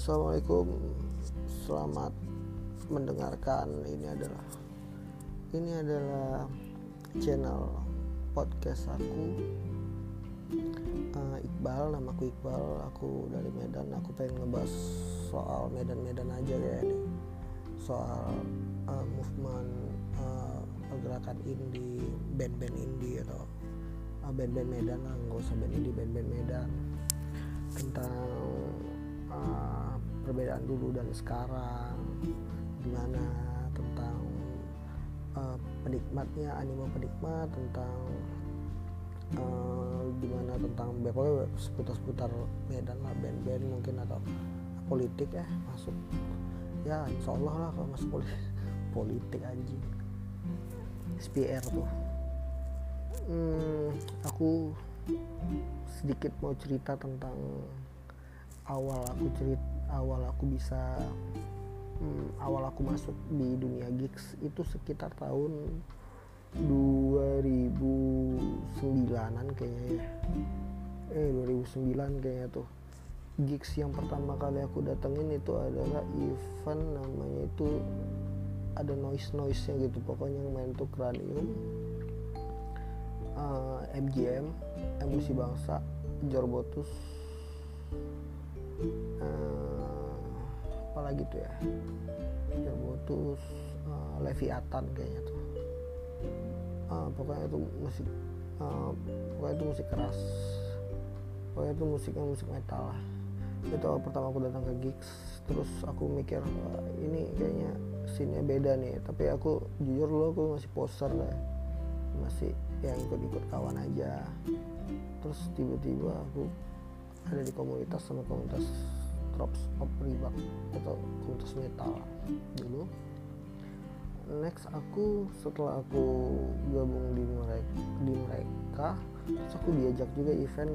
assalamualaikum. Selamat mendengarkan. Ini adalah ini adalah channel podcast aku. Uh, Iqbal namaku Iqbal. Aku dari Medan. Aku pengen ngebahas soal Medan-Medan aja ya ini. Soal uh, movement uh, pergerakan indie band-band indie atau uh, band-band Medan lah. Nggak usah band indie band-band Medan. Tentang uh, perbedaan dulu dan sekarang. Gimana tentang uh, penikmatnya animo penikmat tentang uh, gimana tentang pokoknya seputar-seputar Medan lah band-band mungkin atau politik ya masuk. Ya insya Allah lah kalau masuk politik politik anjing. SPR tuh. Hmm, aku sedikit mau cerita tentang awal aku cerita awal aku bisa hmm, awal aku masuk di dunia gigs itu sekitar tahun 2009an kayaknya ya. Eh 2009 kayaknya tuh. Gigs yang pertama kali aku datengin itu adalah event namanya itu ada noise noise nya gitu. Pokoknya yang main tuh cranium uh, MGM emosi bangsa Jorbotus uh, apalagi tuh ya? Jorbotus uh, Leviathan kayaknya tuh. Uh, pokoknya itu musik uh, pokoknya itu musik keras. Pokoknya itu musiknya musik metal lah. Itu awal pertama aku datang ke gigs terus aku mikir ini kayaknya scene beda nih. Tapi aku jujur dulu aku masih poser lah masih ya ikut-ikut kawan aja. Terus tiba-tiba aku ada di komunitas sama komunitas drops of Reebok atau komunitas metal dulu. Next aku setelah aku gabung di mereka di mereka terus aku diajak juga event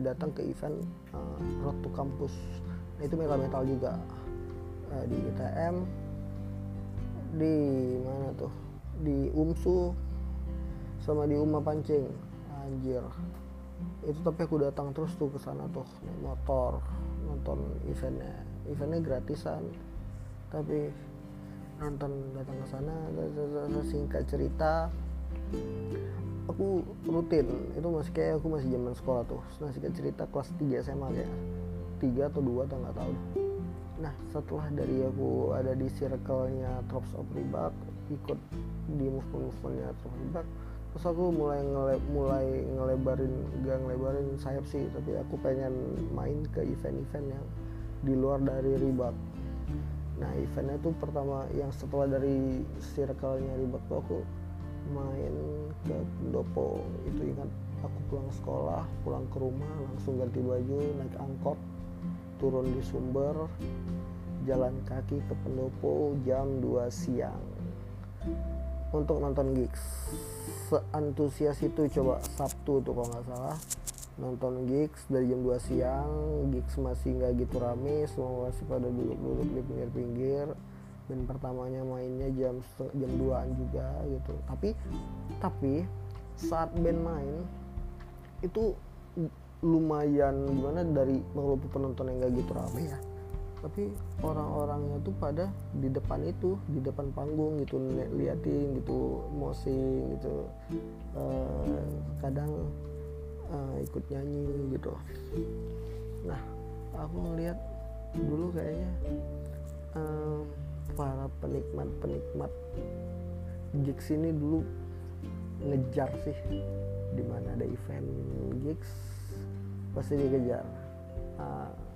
datang ke event uh, Road to Campus. Nah, itu metal metal juga. Uh, di ITM di mana tuh? Di UMSU sama di Uma Pancing. Anjir itu tapi aku datang terus tuh ke sana tuh naik motor nonton eventnya. Eventnya gratisan. Tapi nonton datang ke sana singkat cerita aku rutin. Itu masih kayak aku masih zaman sekolah tuh. Nah singkat cerita kelas 3 SMA kayak 3 atau 2 atau nggak tahu. Nah setelah dari aku ada di circle-nya Trops of Reebok ikut di movement-movementnya Trops of Reebok terus aku mulai ngele mulai ngelebarin gak ngelebarin sayap sih tapi aku pengen main ke event-event yang di luar dari Reebok. Nah eventnya tuh pertama yang setelah dari circle-nya Reebok tuh aku main ke pendopo itu ingat aku pulang sekolah pulang ke rumah langsung ganti baju naik angkot turun di sumber jalan kaki ke pendopo jam 2 siang untuk nonton gigs. Seantusias itu coba Sabtu tuh kalau nggak salah. Nonton gigs dari jam 2 siang gigs masih nggak gitu rame semua masih pada duduk-duduk di pinggir-pinggir. Band pertamanya mainnya jam jam 2an juga gitu. Tapi tapi saat band main itu lumayan gimana dari walaupun penonton yang gak gitu rame ya tapi orang-orangnya tuh pada di depan itu di depan panggung gitu liatin gitu mosing gitu. Uh, kadang uh, ikut nyanyi gitu. Nah aku ngeliat dulu kayaknya um, para penikmat-penikmat gigs ini dulu ngejar sih di mana ada event gigs pasti dikejar. Uh,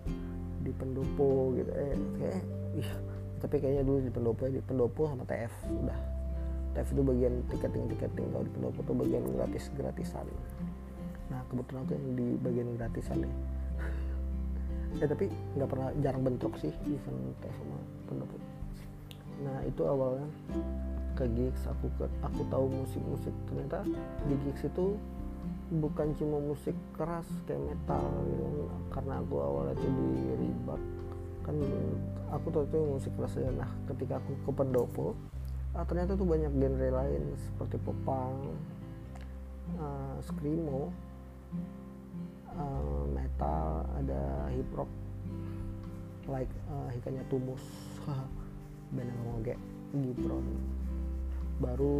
di pendopo gitu. Eh kayak iya tapi kayaknya dulu di pendopo di pendopo sama TF udah. TF itu bagian tiketing tiketing kalau di pendopo tuh bagian gratis gratisan nah kebetulan aku yang di bagian gratisan deh ya tapi nggak pernah jarang bentrok sih event TF sama pendopo. Nah itu awalnya ke gigs aku ke, aku tahu musik-musik. Ternyata di gigs itu bukan cuma musik keras kayak metal gitu karena aku awalnya tuh di Reebok. Kan aku tahu itu musik keras aja nah ketika aku ke pendopo ah, ternyata tuh banyak genre lain seperti popang uh, screamo uh, metal ada hip hop like uh, hikanya tumus. Band ngoge Gibron. Baru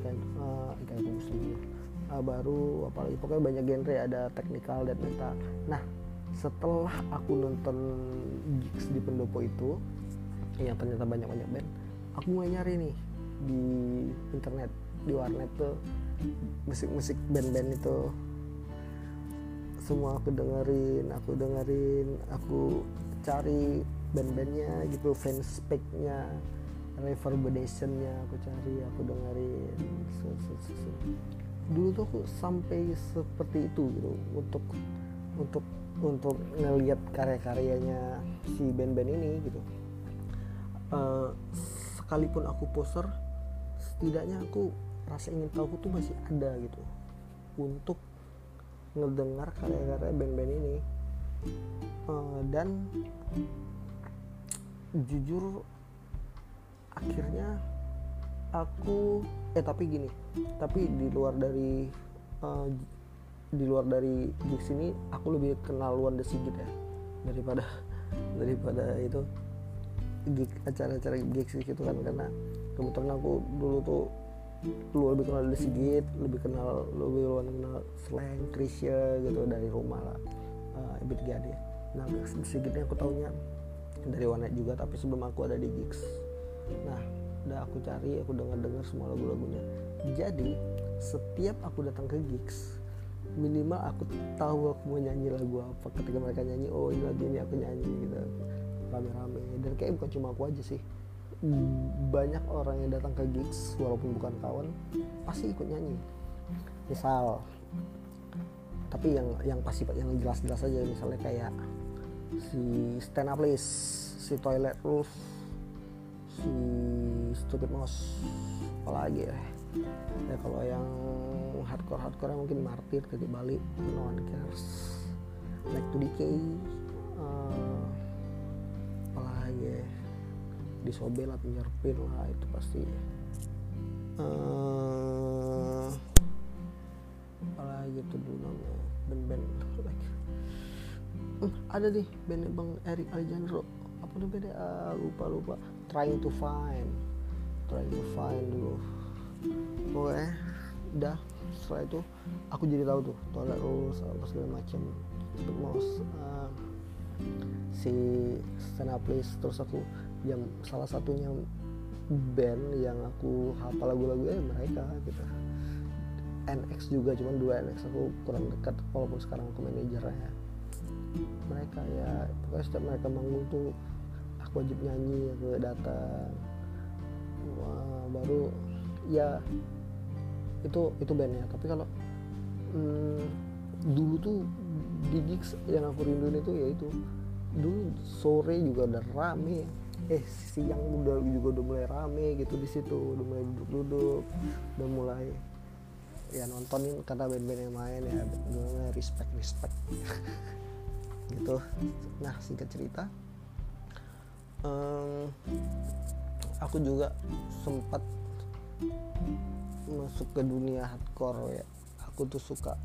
ikan uh, ikan tumus lagi uh, baru apalagi pokoknya banyak genre ada teknikal dan metal nah setelah aku nonton gigs di pendopo itu yang ternyata banyak banyak band aku mulai nyari nih di internet di warnet tuh musik-musik band-band itu. Semua aku dengerin aku dengerin aku cari band-bandnya gitu fans nya reverberationnya aku cari aku dengerin. So. Dulu tuh aku sampai seperti itu gitu untuk untuk untuk ngelihat karya-karyanya si band-band ini gitu. Uh, sekalipun aku poser setidaknya aku rasa ingin tahu tuh masih ada gitu untuk ngedengar karya-karya band-band ini. Uh, dan jujur akhirnya aku eh tapi gini tapi di luar dari uh, di luar dari gigs ini aku lebih kenal Luan The Sigit ya daripada daripada itu gig acara-acara gigs gitu kan karena kebetulan aku dulu tuh lu lebih kenal The Sigit lebih kenal lebih luan kenal slang Krisya gitu dari rumah lah uh, Ibit Gade nah The Sigitnya aku taunya dari warnet juga tapi sebelum aku ada di gigs. Nah udah aku cari aku dengar dengar semua lagu-lagunya. Jadi setiap aku datang ke gigs minimal aku tahu aku mau nyanyi lagu apa. Ketika mereka nyanyi oh ini lagu ini aku nyanyi gitu. Rame-rame. Dan kayak bukan cuma aku aja sih. Banyak orang yang datang ke gigs walaupun bukan kawan pasti ikut nyanyi. Misal tapi yang yang pasti yang jelas-jelas aja misalnya kayak si stand up list si toilet rules si stupid mouse apalagi ya? Ya kalau yang hardcore hardcore mungkin martir ke Bali no one cares. Like to decay uh, apalagi ya? Disobel atau nyerpin lah itu pasti. Uh, apalagi tuh dulu namanya? Band-band like uh, ada nih band bang Eric Alejandro. Apa namanya uh, lupa lupa. Trying to find trying to find dulu pokoknya udah setelah itu aku jadi tahu tuh toilet rules apa segala macam untuk mouse uh, si stand up list terus aku yang salah satunya band yang aku hafal lagu-lagunya mereka gitu. NX juga cuman dua NX aku kurang dekat walaupun sekarang aku manajernya mereka ya pokoknya setiap mereka manggung tuh aku wajib nyanyi aku datang wah baru ya itu itu bandnya tapi kalau hmm, dulu tuh di gigs yang aku rinduin itu ya itu. Dulu sore juga udah rame. Eh siang udah juga udah mulai rame gitu di situ. Udah mulai duduk-duduk. Udah mulai ya nontonin karena band-band yang main ya. Mulai respect respect gitu. Nah singkat cerita um, aku juga sempat masuk ke dunia hardcore ya. Aku tuh suka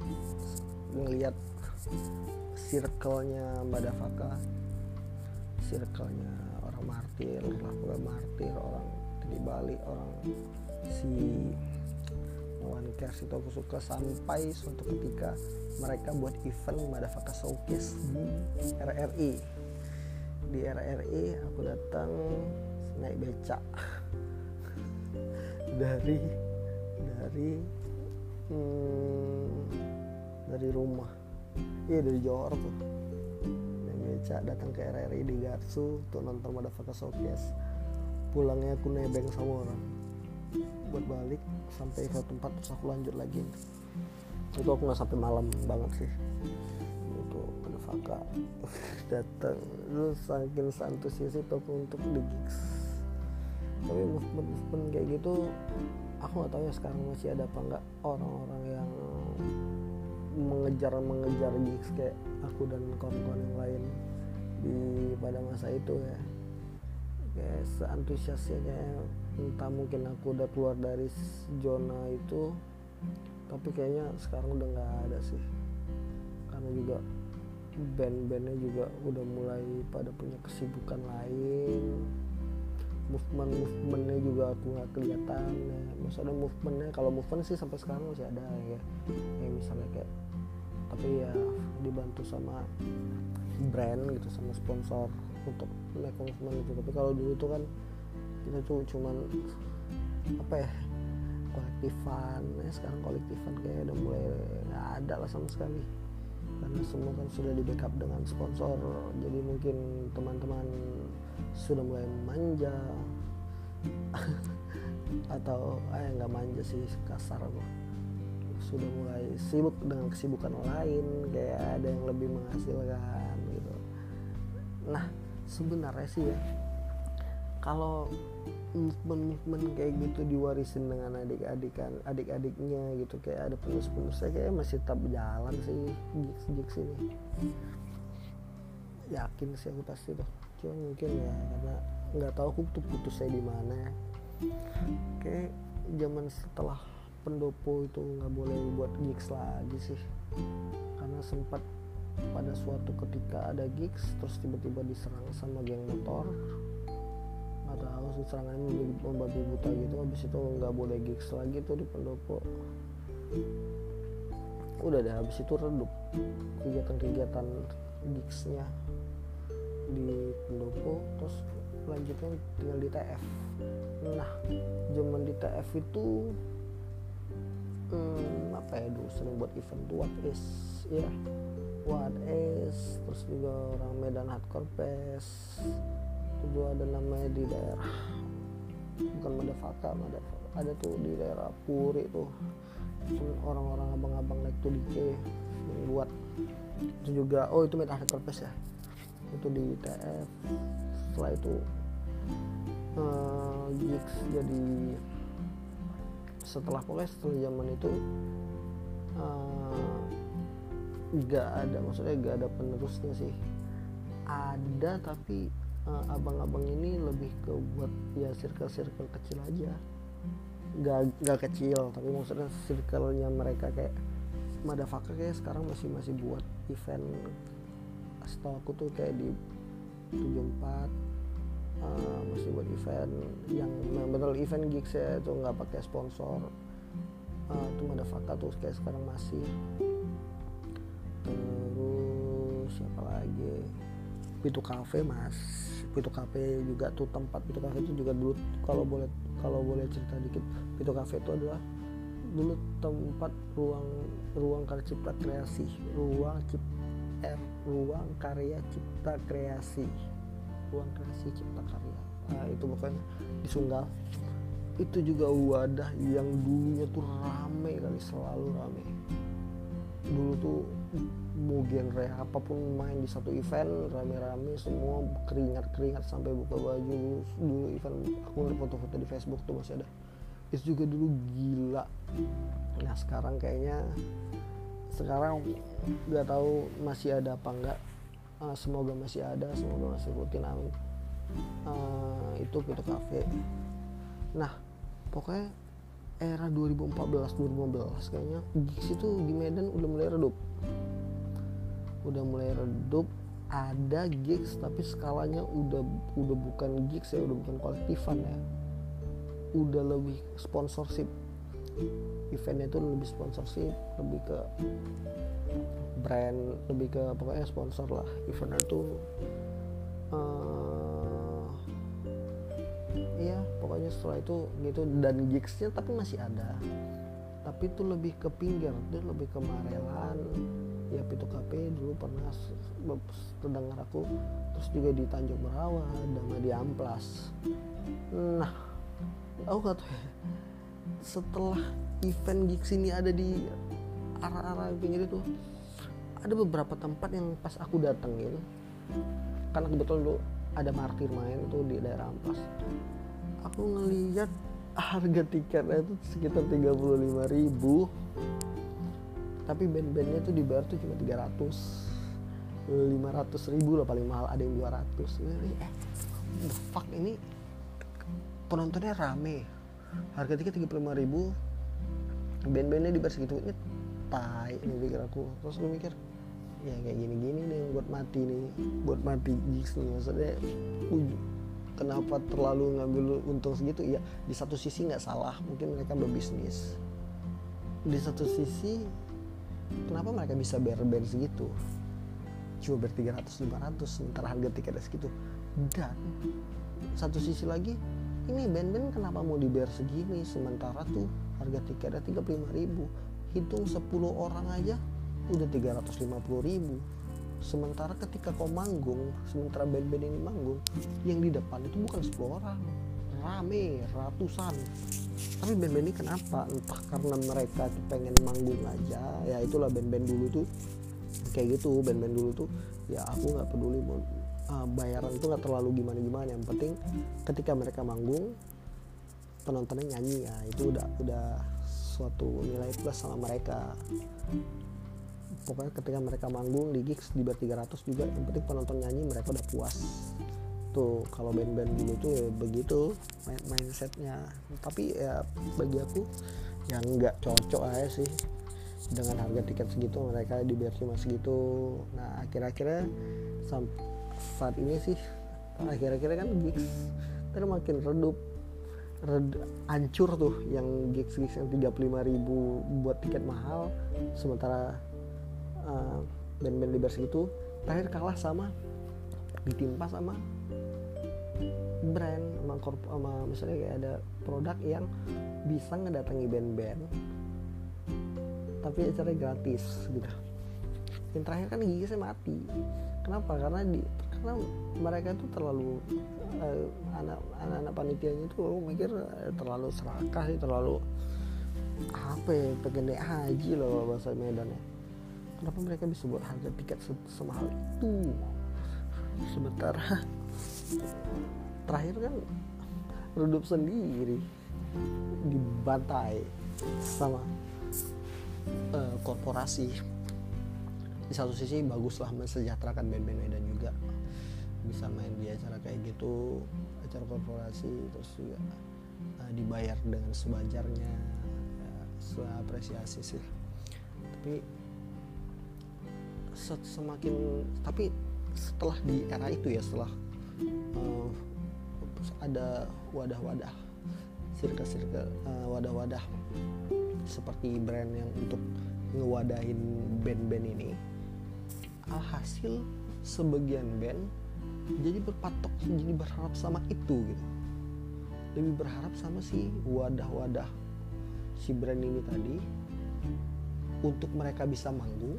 ngeliat circle-nya Mbak circle-nya orang martir orang martir orang di Bali orang si One Cares itu aku suka sampai suatu ketika mereka buat event Madafaka Showcase di RRI di RRI aku datang naik beca dari dari hmm, dari rumah. Iya dari Johor tuh. Naik beca datang ke RRI di Garsu untuk nonton Madafaka Showcase. Pulangnya aku nebeng sama orang. Buat balik sampai ke tempat terus aku lanjut lagi. Itu aku nggak sampai malam banget sih. Itu Madafaka datang terus saking antusias itu aku untuk di gigs tapi movement movement kayak gitu aku nggak tahu ya sekarang masih ada apa nggak orang-orang yang mengejar mengejar gigs kayak aku dan kawan-kawan yang lain di pada masa itu ya. Kayak seantusiasnya entah mungkin aku udah keluar dari zona itu tapi kayaknya sekarang udah nggak ada sih. Karena juga band-bandnya juga udah mulai pada punya kesibukan lain movement movementnya juga aku nggak kelihatan ya. maksudnya movementnya kalau movement sih sampai sekarang masih ada ya. Ya misalnya kayak tapi ya dibantu sama brand gitu sama sponsor untuk naik movement itu. Tapi kalau dulu tuh kan kita tuh cuman apa ya kolektifan. Ya sekarang kolektifan kayak udah mulai nggak ada lah sama sekali. Karena semua kan sudah di backup dengan sponsor. Jadi mungkin teman-teman sudah mulai manja. Atau eh nggak manja sih kasar apa sudah mulai sibuk dengan kesibukan lain kayak ada yang lebih menghasilkan gitu. Nah sebenarnya sih ya kalau movement-movement kayak gitu diwarisin dengan adik-adikan adik-adiknya gitu kayak ada penerus-penerusnya kayak masih tetap jalan sih gigs-gigs ini. Yakin sih aku pasti tuh cuma mungkin ya karena nggak tahu aku tuh putusnya di mana kayak zaman setelah pendopo itu nggak boleh buat gigs lagi sih. Karena sempat pada suatu ketika ada gigs terus tiba-tiba diserang sama geng motor. Nggak tahu sih serangannya membabi buta gitu habis itu nggak boleh gigs lagi tuh di pendopo. Udah deh habis itu redup kegiatan-kegiatan gigsnya di pendopo terus lanjutnya tinggal di TF nah zaman di TF itu hmm, apa ya dulu sering buat event tuh what is ya. What is terus juga orang Medan Hardcore Fest itu ada namanya di daerah bukan Madafaka Madafaka. Ada tuh di daerah Puri tuh. Orang-orang abang-abang naik tuh di yang buat. Itu juga oh itu Medan Hardcore Fest ya itu di TF setelah itu uh, gigs jadi setelah pokoknya setelah zaman itu uh, ada maksudnya nggak ada penerusnya sih. Ada tapi uh, abang-abang ini lebih ke buat ya circle-circle kecil aja. Nggak nggak kecil tapi maksudnya circle-nya mereka kayak Madafaka kayak sekarang masih masih buat event setahu aku tuh kayak di 74 uh, masih buat event yang benar event gigs ya itu nggak pakai sponsor. Uh, itu Madafaka tuh kayak sekarang masih. Terus siapa lagi? Pitu Cafe mas Pitu Cafe juga tuh tempat Pitu Cafe itu juga dulu kalau boleh kalau boleh cerita dikit Pitu Cafe itu adalah dulu tempat ruang ruang karya cipta kreasi ruang cipta eh, ruang karya cipta kreasi. Ruang kreasi cipta karya. Nah, itu pokoknya di Sunggal. Itu juga wadah yang dulunya tuh rame kali selalu rame. Dulu tuh mau genre apa pun main di satu event rame-rame semua keringat-keringat sampai buka baju. Dulu event aku ngeliat foto-foto di Facebook tuh masih ada. Itu juga dulu gila. Nah sekarang kayaknya sekarang nggak tahu masih ada apa enggak uh, semoga masih ada semoga masih rutin amin. Uh, itu gitu kafe nah pokoknya era 2014 2015 kayaknya gigs itu di Medan udah mulai redup. Udah mulai redup ada gigs tapi skalanya udah udah bukan gigs ya udah bukan kolektifan ya. Udah lebih sponsorship eventnya itu lebih sponsorship lebih ke brand lebih ke pokoknya sponsor lah. Eventnya itu uh, iya pokoknya setelah itu gitu. Dan gigsnya tapi masih ada. Tapi itu lebih ke pinggir itu lebih ke Marelan. Ya Pitu KP dulu pernah terdengar aku. Terus juga di Tanjung Merawa dan di Amplas. Nah aku kata setelah event gigs ini ada di arah-arah pinggir itu ada beberapa tempat yang pas aku datengin karena kebetulan dulu ada martir main tuh di daerah Amplas aku ngeliat harga tiketnya itu sekitar 35 ribu. Tapi band-bandnya tuh dibayar tuh cuma 300 500 ribu lah paling mahal ada yang 200 ini eh the fuck ini penontonnya rame. Harga tiket 35 ribu band-bandnya dibayar segitu ini tai ini pikir aku. Terus gue mikir ya kayak gini-gini nih buat mati nih buat mati gigs nih. Maksudnya kenapa terlalu ngambil untung segitu? Ya di satu sisi nggak salah mungkin mereka berbisnis. Di satu sisi kenapa mereka bisa bayar band segitu? Cuma bayar 300 500 sementara harga tiketnya segitu. Dan satu sisi lagi ini band-band kenapa mau dibayar segini sementara tuh harga tiketnya 35 ribu. Hitung 10 orang aja udah 350 ribu. Sementara ketika kau manggung sementara band-band ini manggung yang di depan itu bukan 10 orang. Rame ratusan. Tapi band-band ini kenapa? Entah karena mereka tuh pengen manggung aja. Ya itulah band-band dulu tuh. Kayak gitu band-band dulu tuh. Ya aku nggak peduli mau uh, bayaran itu nggak terlalu gimana gimana yang penting ketika mereka manggung penontonnya nyanyi ya. Itu udah udah suatu nilai plus sama mereka. Pokoknya ketika mereka manggung di gigs di bar 300 juga. Yang penting penonton nyanyi mereka udah puas. Tuh kalau band-band dulu tuh ya begitu mindsetnya. Tapi ya bagi aku yang nggak cocok aja sih. Dengan harga tiket segitu mereka dibayar cuma segitu. Nah akhir-akhirnya saat ini sih akhir-akhirnya kan gigs terus makin redup red, hancur tuh yang gigs gigs yang 35 ribu buat tiket mahal sementara uh, band-band di segitu terakhir kalah sama ditimpa sama brand sama, korp, sama misalnya kayak ada produk yang bisa ngedatangi band-band tapi acaranya gratis gitu. Yang terakhir kan gigisnya mati. Kenapa? Karena di karena mereka tuh terlalu uh, anak anak panitianya itu mikir uh, terlalu serakah sih terlalu apa ya pengen deh haji loh bahasa Medannya kenapa mereka bisa buat harga tiket semahal itu? Sementara terakhir kan redup sendiri dibantai sama uh, korporasi. Di satu sisi baguslah mensejahterakan band-band Medan juga. Bisa main di acara kayak gitu acara korporasi terus juga uh, dibayar dengan sewajarnya ya, apresiasi sih. Tapi semakin tapi setelah di era itu ya setelah uh, ada wadah-wadah sirkel-sirkel uh, wadah-wadah seperti brand yang untuk ngewadahin band-band ini alhasil sebagian band jadi berpatok jadi berharap sama itu gitu. Lebih berharap sama si wadah-wadah si brand ini tadi untuk mereka bisa manggung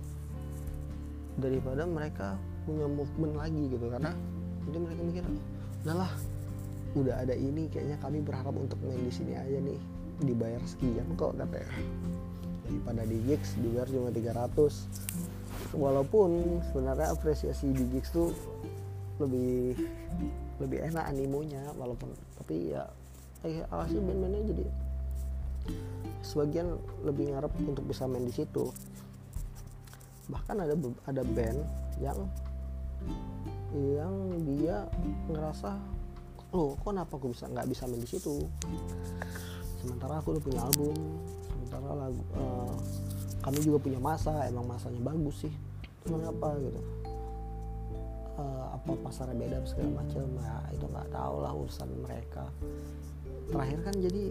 daripada mereka punya movement lagi gitu. Karena itu mereka mikir udahlah udah ada ini kayaknya kami berharap untuk main di sini aja nih dibayar sekian kok katanya. Daripada di gigs dibayar cuma 300 walaupun sebenarnya apresiasi di gigs tuh lebih lebih enak animonya walaupun tapi ya eh, alhasil band-bandnya jadi sebagian lebih ngarep untuk bisa main di situ. Bahkan ada ada band yang yang dia ngerasa loh kok kenapa aku bisa nggak bisa main di situ? Sementara aku udah punya album sementara lagu uh, kami juga punya masa emang masanya bagus sih. Cuman apa gitu uh, apa pasarnya beda segala macam. Ya itu nggak tahu lah urusan mereka. Terakhir kan jadi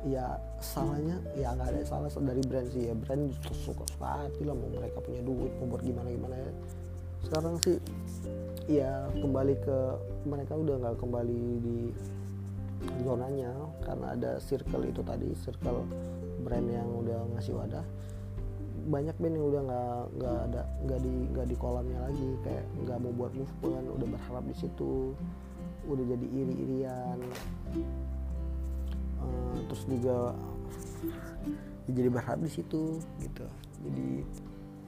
ya salahnya ya nggak ada salah dari brand sih. Ya brand suka suka hati lah mau mereka punya duit mau buat gimana gimana ya sekarang sih ya kembali ke mereka udah nggak kembali di zonanya. Karena ada circle itu tadi circle brand yang udah ngasih wadah banyak band yang udah nggak nggak ada nggak di nggak di kolamnya lagi. Kayak nggak mau buat movement udah berharap di situ. Udah jadi iri-irian. Uh, terus juga ya jadi berharap di situ gitu. Jadi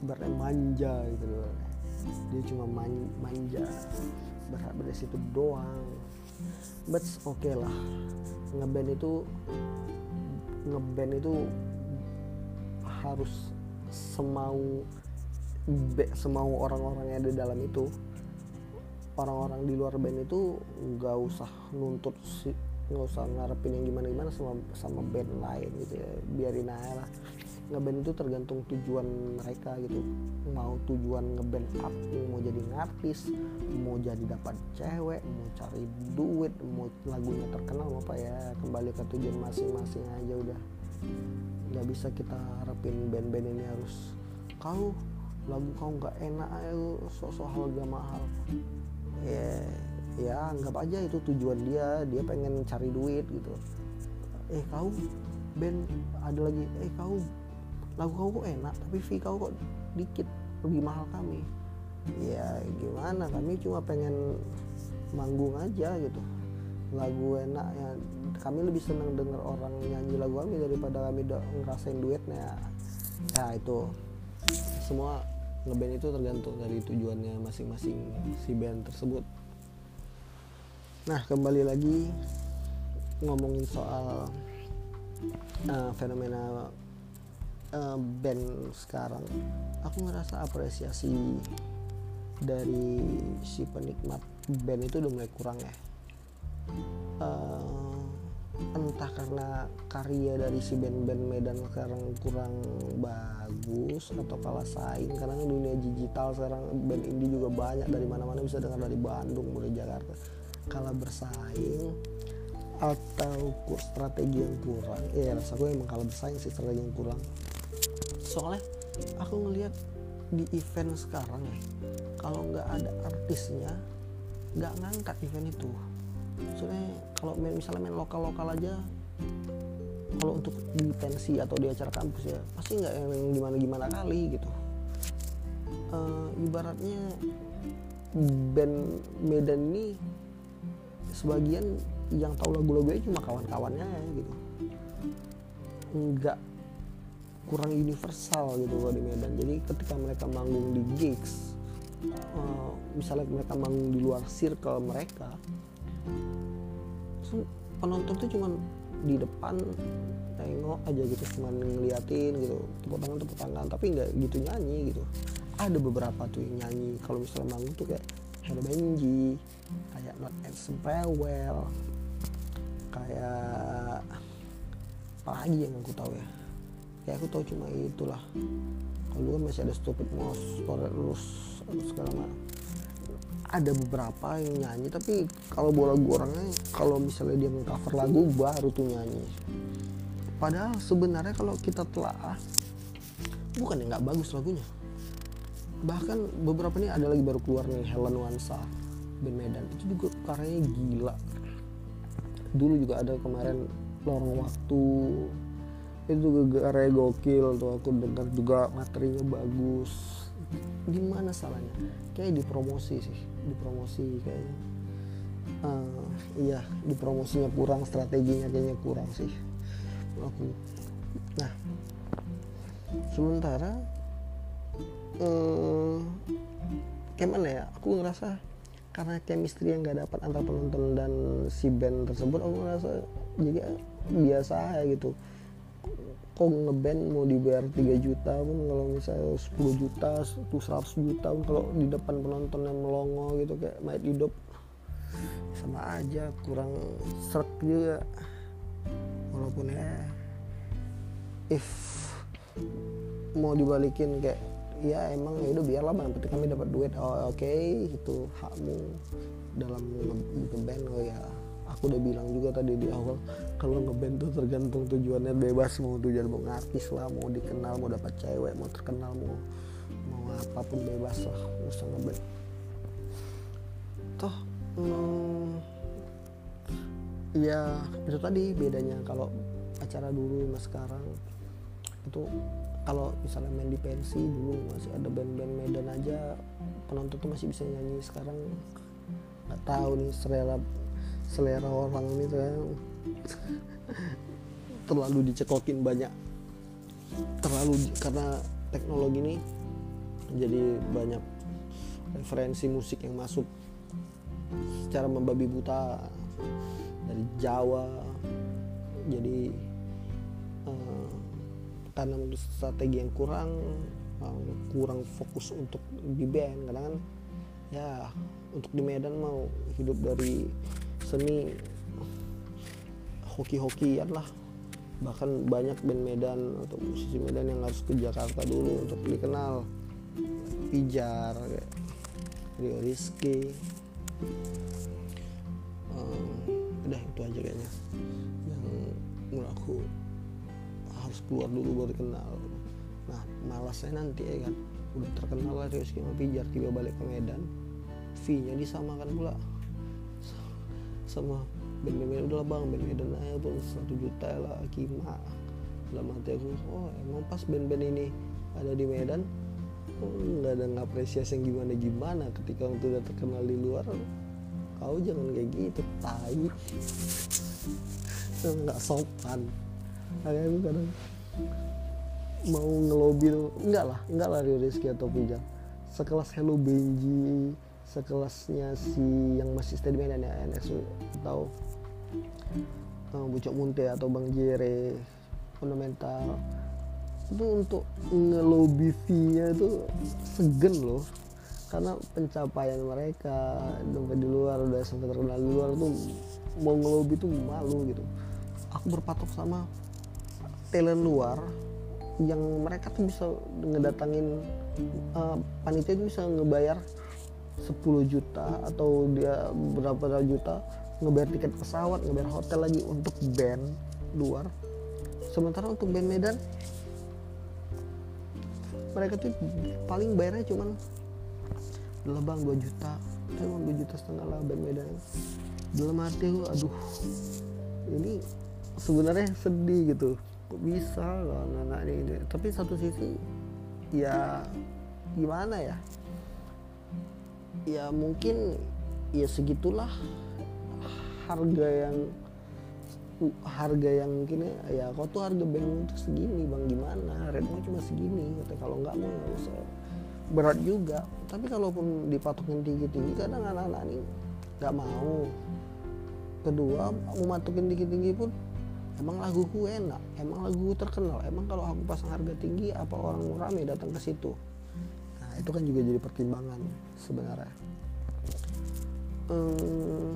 ibaratnya manja gitu loh. Dia cuma man, manja. Berharap dari situ doang. But oke okay lah. Ngeband itu ngeband itu harus semau be, semau orang-orang yang ada dalam itu orang-orang di luar band itu nggak usah nuntut nggak usah ngarepin yang gimana gimana sama sama band lain gitu ya. Biarin aja lah. Ngeband itu tergantung tujuan mereka gitu. Mau tujuan ngeband up mau jadi ngartis mau jadi dapat cewek mau cari duit mau lagunya terkenal apa ya kembali ke tujuan masing-masing aja udah nggak bisa kita harapin band-band ini harus kau. Lagu kau nggak enak ayo sok-sok harga mahal. Ya ya anggap aja itu tujuan dia. Dia pengen cari duit gitu. Eh kau band ada lagi. Eh kau lagu kau kok enak tapi fee kau kok dikit. Lebih mahal kami. Ya gimana? Kami cuma pengen manggung aja gitu. Lagu enak ya kami lebih senang denger orang nyanyi lagu kami daripada kami ngerasain duetnya. Ya itu. Semua ngeband itu tergantung dari tujuannya masing-masing si band tersebut. Nah kembali lagi ngomongin soal uh, fenomena uh, band sekarang. Aku ngerasa apresiasi dari si penikmat band itu udah mulai kurang ya. Uh, entah karena karya dari si band-band Medan sekarang kurang bagus atau kalah saing. Karena dunia digital sekarang band indie juga banyak. Dari mana-mana bisa dengar dari Bandung mulai Jakarta. Kalah bersaing atau strategi yang kurang. Ya rasa gue emang kalah bersaing sih strategi yang kurang. Soalnya aku ngelihat di event sekarang ya kalau nggak ada artisnya nggak ngangkat event itu soalnya kalau misalnya main lokal lokal aja kalau untuk di pensi atau di acara kampus ya pasti nggak yang gimana gimana kali gitu. Uh, ibaratnya band Medan ini sebagian yang tahu lagu-lagunya cuma kawan-kawannya gitu. Nggak kurang universal gitu loh di Medan. Jadi ketika mereka manggung di gigs uh, misalnya mereka manggung di luar circle mereka penonton tuh cuman di depan tengok aja gitu cuma ngeliatin gitu. Tepuk tangan tepuk tangan. Tapi nggak gitu nyanyi gitu. Ada beberapa tuh yang nyanyi. Kalau misalnya manggung tuh kayak Hello Benji kayak Not and Well kayak apa lagi yang aku tahu ya? Ya aku tahu cuma itulah. Kalau kan masih ada stupid mouse terus segala macam ada beberapa yang nyanyi tapi kalau bola gue orangnya kalau misalnya dia mengcover lagu baru tuh nyanyi. Padahal sebenarnya kalau kita telah bukan yang nggak bagus lagunya. Bahkan beberapa nih ada lagi baru keluar nih Helen Wansa band Medan. Itu juga karyanya gila. Dulu juga ada kemarin lorong waktu. Itu juga karya gokil tuh aku dengar juga materinya bagus. Gimana salahnya? Kayak dipromosi sih dipromosi kayaknya. Uh, iya dipromosinya kurang strateginya kayaknya kurang sih. Aku nah sementara uh, mana ya? Aku ngerasa karena chemistry yang gak dapat antara penonton dan si band tersebut aku ngerasa jadi biasa ya gitu kok ngeband mau dibayar 3 juta pun kalau misalnya 10 juta itu 100 juta pun kalau di depan penonton yang melongo gitu kayak mayat hidup sama aja kurang serak juga walaupun ya if mau dibalikin kayak ya emang ya udah biarlah bang kami dapat duit oh oke okay, itu hakmu dalam ngeband oh ya aku udah bilang juga tadi di awal kalau ngeband tuh tergantung tujuannya bebas mau tujuan mau ngartis lah mau dikenal mau dapat cewek mau terkenal mau mau apa pun bebas lah usah ngeband. Toh hmm, ya itu tadi bedanya kalau acara dulu sama sekarang itu kalau misalnya main di pensi dulu masih ada band-band Medan aja penonton tuh masih bisa nyanyi. Sekarang nggak tahu nih selera selera orang ini ya, terlalu dicekokin banyak. Terlalu karena teknologi ini jadi banyak referensi musik yang masuk secara membabi buta dari Jawa. Jadi uh, karena strategi yang kurang uh, kurang fokus untuk di band karena kan ya untuk di Medan mau hidup dari seni hoki-hokian lah. Bahkan banyak band Medan atau musisi Medan yang harus ke Jakarta dulu untuk dikenal. Pijar Rio Rizky. Um, udah itu aja kayaknya yang menurut harus keluar dulu baru dikenal. Nah malasnya nanti ya kan? Udah terkenal lah Rio Rizky sama Pijar tiba balik ke Medan. Fee nya disamakan pula sama band band udah lah bang band Medan aja pun satu juta lah kima. Dalam hati aku oh emang pas band-band ini ada di Medan oh, nggak ada ngapresiasi yang gimana gimana ketika untuk udah terkenal di luar. Kau jangan kayak gitu tai. Nggak sopan. Kayak aku kadang mau ngelobi enggak lah enggak lah Rio Rizky atau Pijang sekelas Hello Benji sekelasnya si yang masih stay di Medan ya NSU atau uh, Bucok Munte atau Bang Jere fundamental. Itu untuk ngelobi fee-nya itu segen loh. Karena pencapaian mereka sampai di luar udah sampai terkenal di luar tuh mau ngelobi tuh malu gitu. Aku berpatok sama talent luar yang mereka tuh bisa ngedatangin uh, panitia itu bisa ngebayar 10 juta atau dia berapa juta ngebayar tiket pesawat ngebayar hotel lagi untuk band luar. Sementara untuk band Medan mereka tuh paling bayarnya cuman adalah bang 2 juta cuma 2 juta setengah lah band Medan. Dalam hati gue aduh ini sebenarnya sedih gitu. Kok bisa anak-anak ini? Tapi satu sisi ya gimana ya ya mungkin ya segitulah harga yang harga yang mungkin ya kau tuh harga band untuk segini bang gimana? Rate cuma segini kata kalau nggak mau nggak usah. Berat juga. Tapi kalaupun dipatokin tinggi tinggi kadang anak-anak ini nggak mau. Kedua mau matokin tinggi tinggi pun emang laguku enak emang lagu terkenal. Emang kalau aku pasang harga tinggi apa orang rame datang ke situ itu kan juga jadi pertimbangan sebenarnya. Hmm,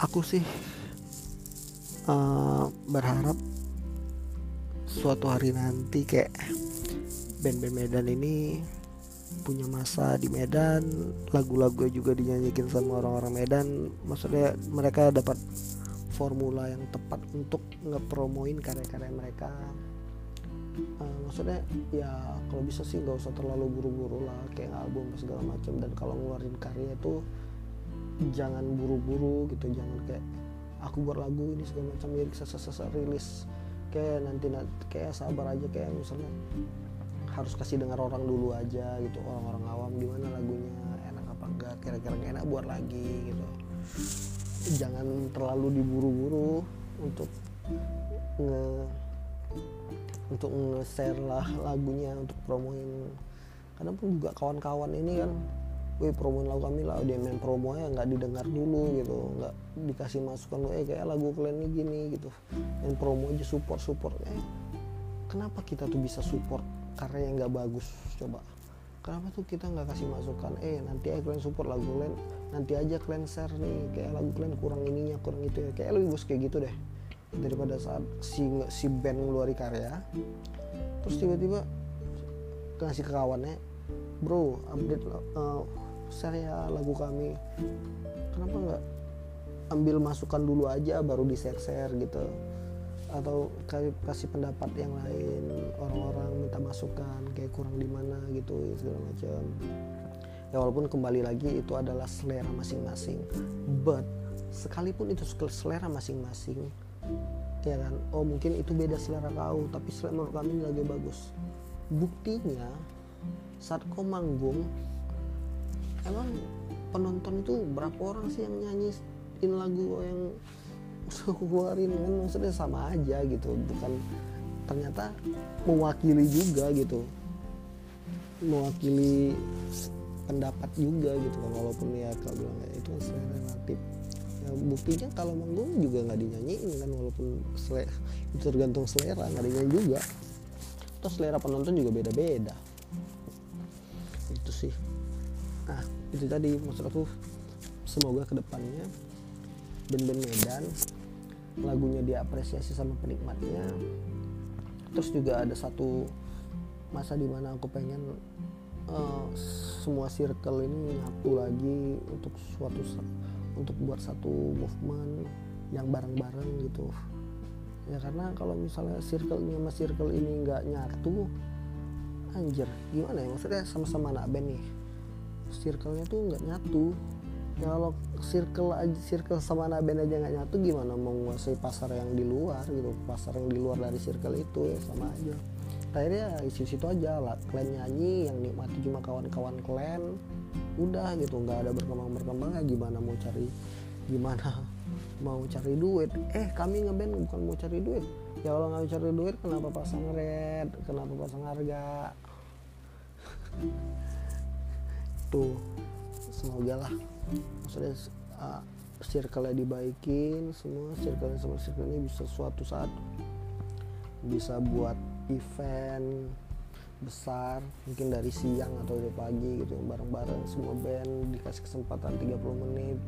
aku sih uh, berharap suatu hari nanti kayak band-band Medan ini punya masa di Medan lagu-lagu juga dinyanyikin sama orang-orang Medan. Maksudnya mereka dapat formula yang tepat untuk ngepromoin karya-karya mereka uh, maksudnya ya kalau bisa sih nggak usah terlalu buru-buru lah kayak album segala macam. Dan kalau ngeluarin karya itu jangan buru-buru gitu jangan kayak aku buat lagu ini segala macam lirik sesa rilis. Kayak nanti kayak sabar aja kayak misalnya harus kasih dengar orang dulu aja gitu orang-orang awam gimana lagunya? Enak apa enggak? Kira-kira enak buat lagi gitu. Jangan terlalu diburu-buru untuk nge untuk nge-share lah lagunya untuk promoin. Kadang pun juga kawan-kawan ini kan wih promoin lagu kami lah dia main promo ya nggak didengar dulu gitu. Nggak dikasih masukan eh kayak lagu kalian ini gini gitu. Main promo aja support support eh kenapa kita tuh bisa support karya yang nggak bagus? Coba. Kenapa tuh kita nggak kasih masukan eh nanti aja kalian support lagu kalian nanti aja kalian share nih kayak lagu kalian kurang ininya kurang itu ya. Kayak lebih bagus kayak gitu deh daripada saat si si band ngeluarin karya terus tiba-tiba kasih ke kawannya bro update uh, share ya lagu kami. Kenapa nggak ambil masukan dulu aja baru di share share gitu? Atau kasih pendapat yang lain orang-orang minta masukan kayak kurang di mana gitu segala macam. Ya walaupun kembali lagi itu adalah selera masing-masing but sekalipun itu selera masing-masing ya kan? Oh mungkin itu beda selera kau tapi selera menurut kami lagi bagus. Buktinya saat kau manggung emang penonton itu berapa orang sih yang nyanyiin lagu yang keluarin? Kan maksudnya sama aja gitu bukan ternyata mewakili juga gitu. Mewakili pendapat juga gitu walaupun ya kalau bilang itu kan selera relatif ya, buktinya kalau manggung juga nggak dinyanyiin kan walaupun selera, itu tergantung selera nggak dinyanyi juga. Terus selera penonton juga beda-beda. Itu sih. Nah itu tadi maksud aku semoga ke depannya band-band Medan lagunya diapresiasi sama penikmatnya. Terus juga ada satu masa di mana aku pengen uh, semua circle ini nyatu lagi untuk suatu untuk buat satu movement yang bareng-bareng gitu. Ya karena kalau misalnya circle ini sama circle ini nggak nyatu anjir gimana ya? Maksudnya sama-sama anak band nih. Circle-nya tuh nggak nyatu. Ya kalau circle aja circle sama anak band aja nggak nyatu gimana menguasai pasar yang di luar gitu? Pasar yang di luar dari circle itu ya sama aja akhirnya isi situ aja lah klan nyanyi yang nikmati cuma kawan-kawan klan. Udah gitu nggak ada berkembang berkembang ya gimana mau cari gimana mau cari duit? Eh kami ngeband bukan mau cari duit. Ya kalau nggak cari duit kenapa pasang red? Kenapa pasang harga? Tuh semoga lah. Maksudnya uh, circle dibaikin semua circle sama circle ini bisa suatu saat bisa buat event besar mungkin dari siang atau dari pagi gitu bareng-bareng semua band dikasih kesempatan 30 menit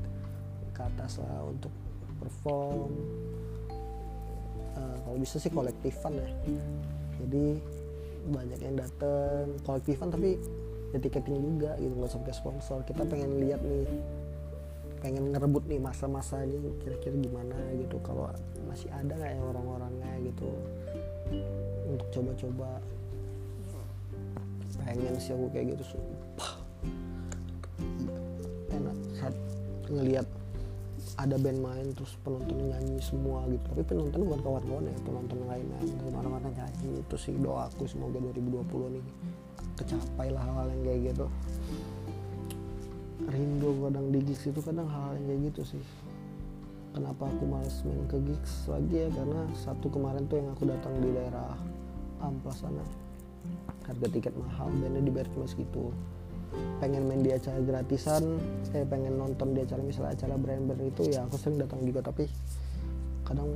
ke atas lah untuk perform. Uh, kalau bisa sih kolektifan ya. Jadi banyak yang dateng. Kolektifan tapi ya tiketing juga gitu nggak sampai sponsor. Kita pengen lihat nih pengen ngerebut nih masa-masa ini kira-kira gimana gitu. Kalau masih ada nggak ya orang-orangnya gitu untuk coba-coba. Pengen sih aku kayak gitu sumpah. Enak saat ngelihat ada band main terus penonton nyanyi semua gitu. Tapi penonton bukan kawan-kawan ya penonton lainnya ke mana-mana nyanyi. Itu sih doaku semoga 2020 nih kecapai lah hal-hal yang kayak gitu. Rindu kadang di gigs itu kadang hal, -hal yang kayak gitu sih. Kenapa aku males main ke gigs lagi ya? Karena satu kemarin tuh yang aku datang di daerah Amplas sana harga tiket mahal bandnya dibayar cuma segitu pengen main di acara gratisan eh pengen nonton di acara misalnya acara brand-brand itu ya aku sering datang juga tapi kadang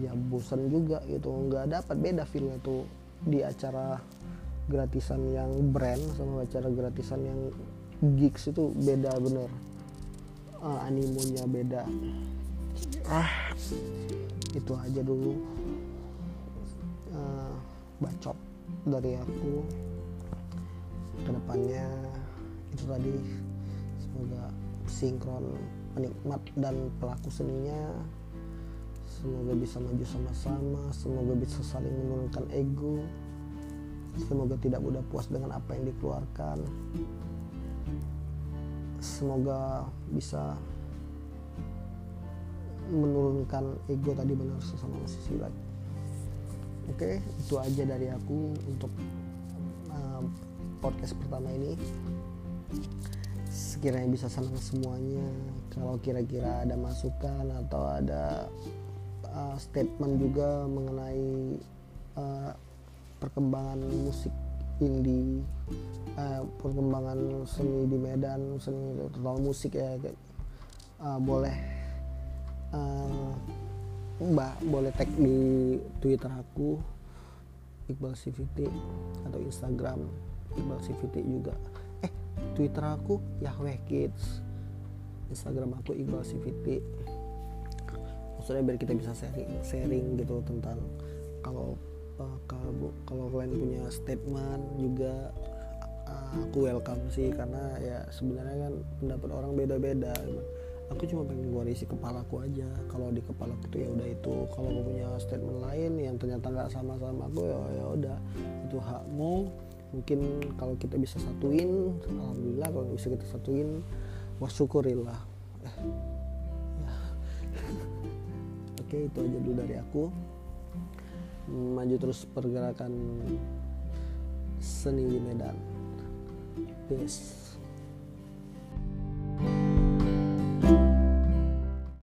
ya bosan juga gitu. Nggak dapat beda feelnya tuh di acara gratisan yang brand sama acara gratisan yang gigs itu beda bener. Uh, animonya beda. Ah itu aja dulu bacot dari aku. Ke depannya itu tadi semoga sinkron penikmat dan pelaku seninya semoga bisa maju sama-sama semoga bisa saling menurunkan ego semoga tidak mudah puas dengan apa yang dikeluarkan. Semoga bisa menurunkan ego tadi benar sesama musisi lagi oke itu aja dari aku untuk podcast pertama ini. Sekiranya bisa senang semuanya kalau kira-kira ada masukan atau ada uh, statement juga mengenai uh, perkembangan musik indie uh, perkembangan seni di Medan seni total musik ya uh, boleh uh, mbak boleh tag di Twitter aku Iqbal CVT atau Instagram Iqbal CVT juga. Eh Twitter aku Yahweh Kids. Instagram aku Iqbal CVT maksudnya biar kita bisa sharing sharing gitu tentang kalau uh, kalau kalau kalian punya statement juga uh, aku welcome sih. Karena ya sebenarnya kan pendapat orang beda-beda aku cuma pengen keluar isi kepalaku aja. Kalau di kepala aku tuh ya udah itu. Kalau punya statement lain yang ternyata nggak sama sama aku ya ya udah. Itu hakmu. Mungkin kalau kita bisa satuin alhamdulillah kalau bisa kita satuin wasyukurillah eh, oke itu aja dulu dari aku. Maju terus pergerakan seni di Medan. Peace